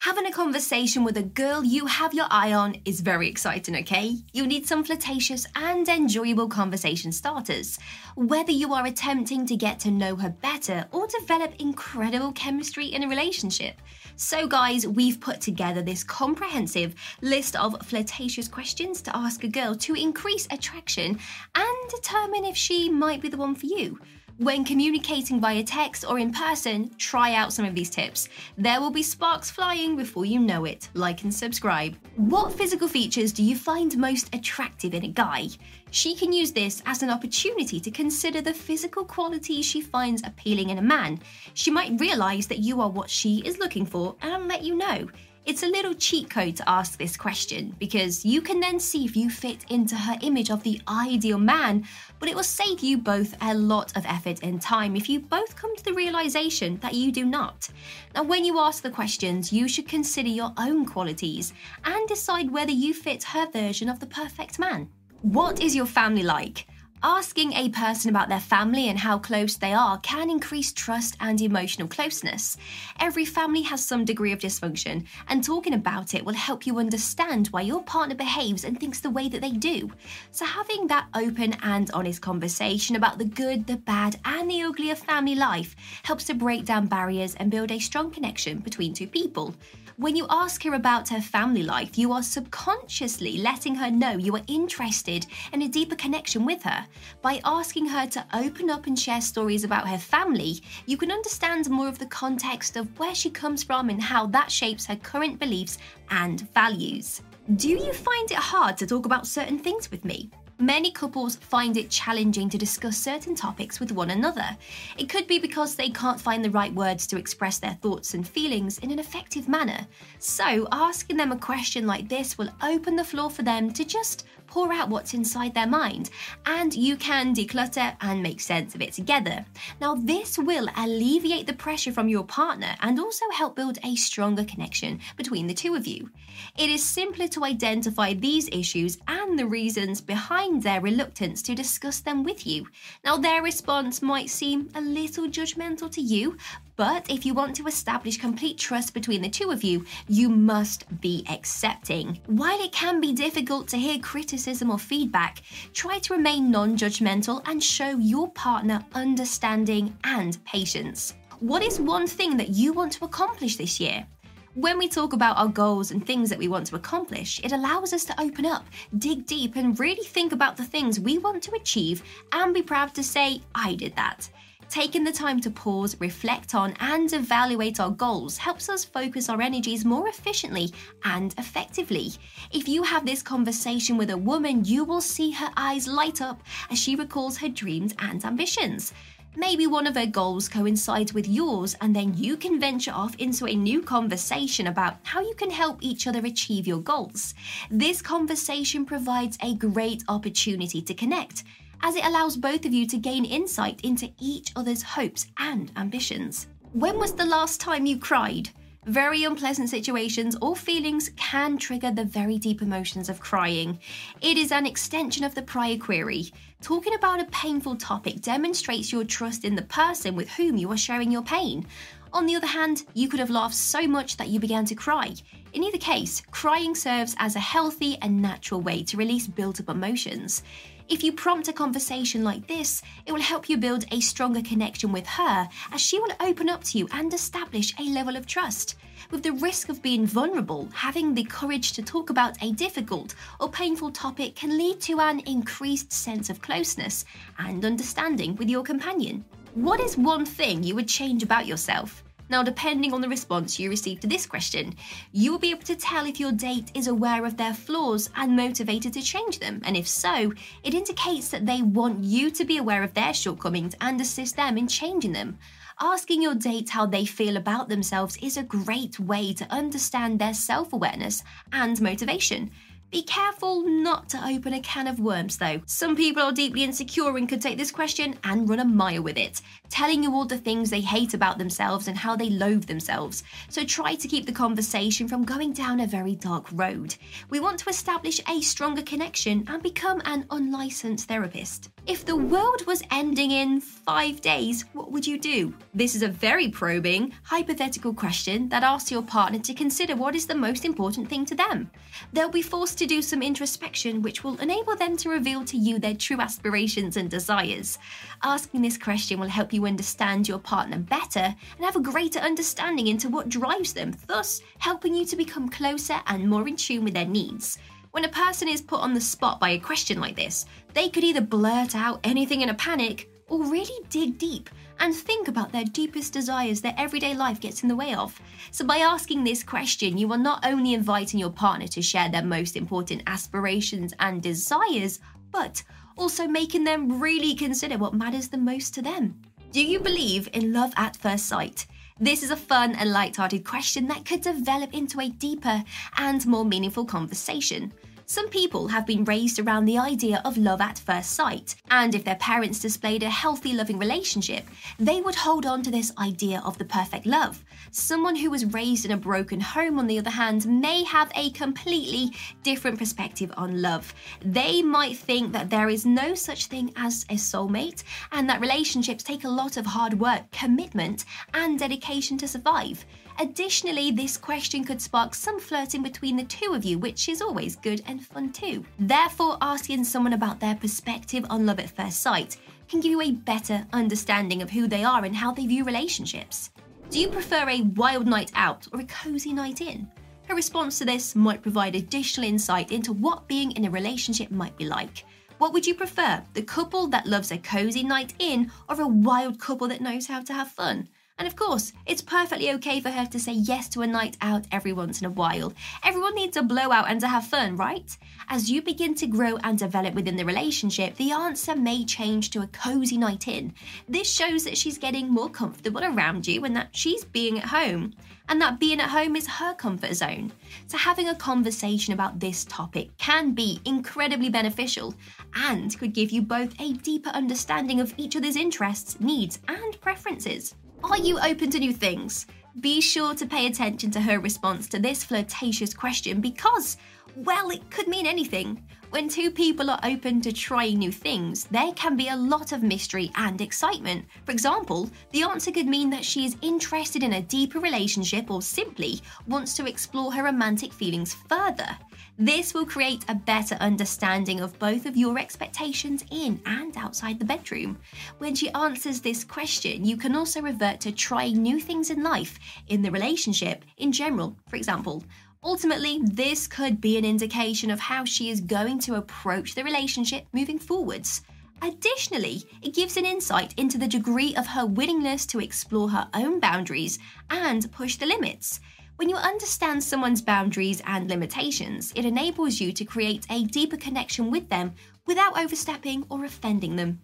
Having a conversation with a girl you have your eye on is very exciting, okay? You need some flirtatious and enjoyable conversation starters. Whether you are attempting to get to know her better or develop incredible chemistry in a relationship. So, guys, we've put together this comprehensive list of flirtatious questions to ask a girl to increase attraction and determine if she might be the one for you. When communicating via text or in person, try out some of these tips. There will be sparks flying before you know it. Like and subscribe. What physical features do you find most attractive in a guy? She can use this as an opportunity to consider the physical qualities she finds appealing in a man. She might realize that you are what she is looking for and let you know. It's a little cheat code to ask this question because you can then see if you fit into her image of the ideal man, but it will save you both a lot of effort and time if you both come to the realization that you do not. Now, when you ask the questions, you should consider your own qualities and decide whether you fit her version of the perfect man. What is your family like? Asking a person about their family and how close they are can increase trust and emotional closeness. Every family has some degree of dysfunction, and talking about it will help you understand why your partner behaves and thinks the way that they do. So, having that open and honest conversation about the good, the bad, and the ugly of family life helps to break down barriers and build a strong connection between two people. When you ask her about her family life, you are subconsciously letting her know you are interested in a deeper connection with her. By asking her to open up and share stories about her family, you can understand more of the context of where she comes from and how that shapes her current beliefs and values. Do you find it hard to talk about certain things with me? Many couples find it challenging to discuss certain topics with one another. It could be because they can't find the right words to express their thoughts and feelings in an effective manner. So, asking them a question like this will open the floor for them to just pour out what's inside their mind, and you can declutter and make sense of it together. Now, this will alleviate the pressure from your partner and also help build a stronger connection between the two of you. It is simpler to identify these issues and the reasons behind their reluctance to discuss them with you. Now, their response might seem a little judgmental to you, but if you want to establish complete trust between the two of you, you must be accepting. While it can be difficult to hear criticism or feedback, try to remain non judgmental and show your partner understanding and patience. What is one thing that you want to accomplish this year? When we talk about our goals and things that we want to accomplish, it allows us to open up, dig deep, and really think about the things we want to achieve and be proud to say, I did that. Taking the time to pause, reflect on, and evaluate our goals helps us focus our energies more efficiently and effectively. If you have this conversation with a woman, you will see her eyes light up as she recalls her dreams and ambitions. Maybe one of her goals coincides with yours, and then you can venture off into a new conversation about how you can help each other achieve your goals. This conversation provides a great opportunity to connect as it allows both of you to gain insight into each other's hopes and ambitions. When was the last time you cried? Very unpleasant situations or feelings can trigger the very deep emotions of crying. It is an extension of the prior query. Talking about a painful topic demonstrates your trust in the person with whom you are sharing your pain. On the other hand, you could have laughed so much that you began to cry. In either case, crying serves as a healthy and natural way to release built up emotions. If you prompt a conversation like this, it will help you build a stronger connection with her as she will open up to you and establish a level of trust. With the risk of being vulnerable, having the courage to talk about a difficult or painful topic can lead to an increased sense of closeness and understanding with your companion. What is one thing you would change about yourself? Now, depending on the response you receive to this question, you will be able to tell if your date is aware of their flaws and motivated to change them. And if so, it indicates that they want you to be aware of their shortcomings and assist them in changing them. Asking your date how they feel about themselves is a great way to understand their self awareness and motivation. Be careful not to open a can of worms, though. Some people are deeply insecure and could take this question and run a mile with it, telling you all the things they hate about themselves and how they loathe themselves. So try to keep the conversation from going down a very dark road. We want to establish a stronger connection and become an unlicensed therapist. If the world was ending in five days, what would you do? This is a very probing, hypothetical question that asks your partner to consider what is the most important thing to them. They'll be forced to do some introspection, which will enable them to reveal to you their true aspirations and desires. Asking this question will help you understand your partner better and have a greater understanding into what drives them, thus helping you to become closer and more in tune with their needs. When a person is put on the spot by a question like this, they could either blurt out anything in a panic or really dig deep and think about their deepest desires their everyday life gets in the way of. So, by asking this question, you are not only inviting your partner to share their most important aspirations and desires, but also making them really consider what matters the most to them. Do you believe in love at first sight? This is a fun and light-hearted question that could develop into a deeper and more meaningful conversation. Some people have been raised around the idea of love at first sight, and if their parents displayed a healthy, loving relationship, they would hold on to this idea of the perfect love. Someone who was raised in a broken home, on the other hand, may have a completely different perspective on love. They might think that there is no such thing as a soulmate, and that relationships take a lot of hard work, commitment, and dedication to survive. Additionally, this question could spark some flirting between the two of you, which is always good and fun too. Therefore, asking someone about their perspective on love at first sight can give you a better understanding of who they are and how they view relationships. Do you prefer a wild night out or a cozy night in? Her response to this might provide additional insight into what being in a relationship might be like. What would you prefer, the couple that loves a cozy night in or a wild couple that knows how to have fun? And of course, it's perfectly okay for her to say yes to a night out every once in a while. Everyone needs a blowout and to have fun, right? As you begin to grow and develop within the relationship, the answer may change to a cozy night in. This shows that she's getting more comfortable around you and that she's being at home, and that being at home is her comfort zone. So, having a conversation about this topic can be incredibly beneficial and could give you both a deeper understanding of each other's interests, needs, and preferences. Are you open to new things? Be sure to pay attention to her response to this flirtatious question because, well, it could mean anything. When two people are open to trying new things, there can be a lot of mystery and excitement. For example, the answer could mean that she is interested in a deeper relationship or simply wants to explore her romantic feelings further. This will create a better understanding of both of your expectations in and outside the bedroom. When she answers this question, you can also revert to trying new things in life, in the relationship, in general, for example. Ultimately, this could be an indication of how she is going to approach the relationship moving forwards. Additionally, it gives an insight into the degree of her willingness to explore her own boundaries and push the limits. When you understand someone's boundaries and limitations, it enables you to create a deeper connection with them without overstepping or offending them.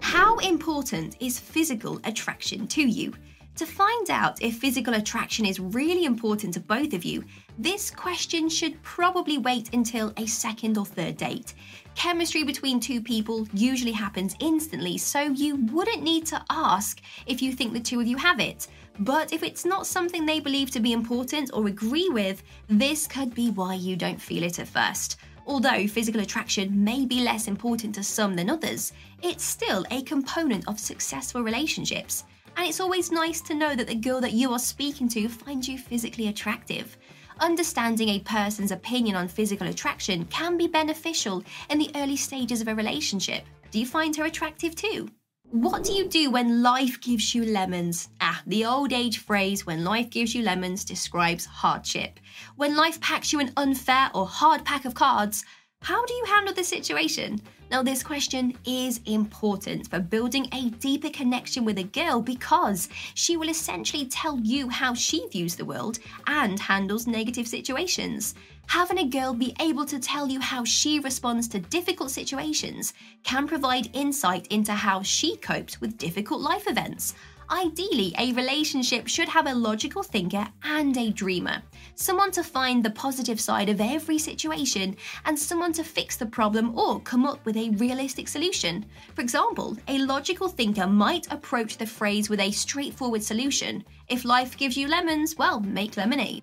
How important is physical attraction to you? To find out if physical attraction is really important to both of you, this question should probably wait until a second or third date. Chemistry between two people usually happens instantly, so you wouldn't need to ask if you think the two of you have it. But if it's not something they believe to be important or agree with, this could be why you don't feel it at first. Although physical attraction may be less important to some than others, it's still a component of successful relationships. And it's always nice to know that the girl that you are speaking to finds you physically attractive. Understanding a person's opinion on physical attraction can be beneficial in the early stages of a relationship. Do you find her attractive too? What do you do when life gives you lemons? Ah, the old age phrase, when life gives you lemons, describes hardship. When life packs you an unfair or hard pack of cards, how do you handle the situation? Now, this question is important for building a deeper connection with a girl because she will essentially tell you how she views the world and handles negative situations. Having a girl be able to tell you how she responds to difficult situations can provide insight into how she copes with difficult life events. Ideally, a relationship should have a logical thinker and a dreamer. Someone to find the positive side of every situation and someone to fix the problem or come up with a realistic solution. For example, a logical thinker might approach the phrase with a straightforward solution. If life gives you lemons, well, make lemonade.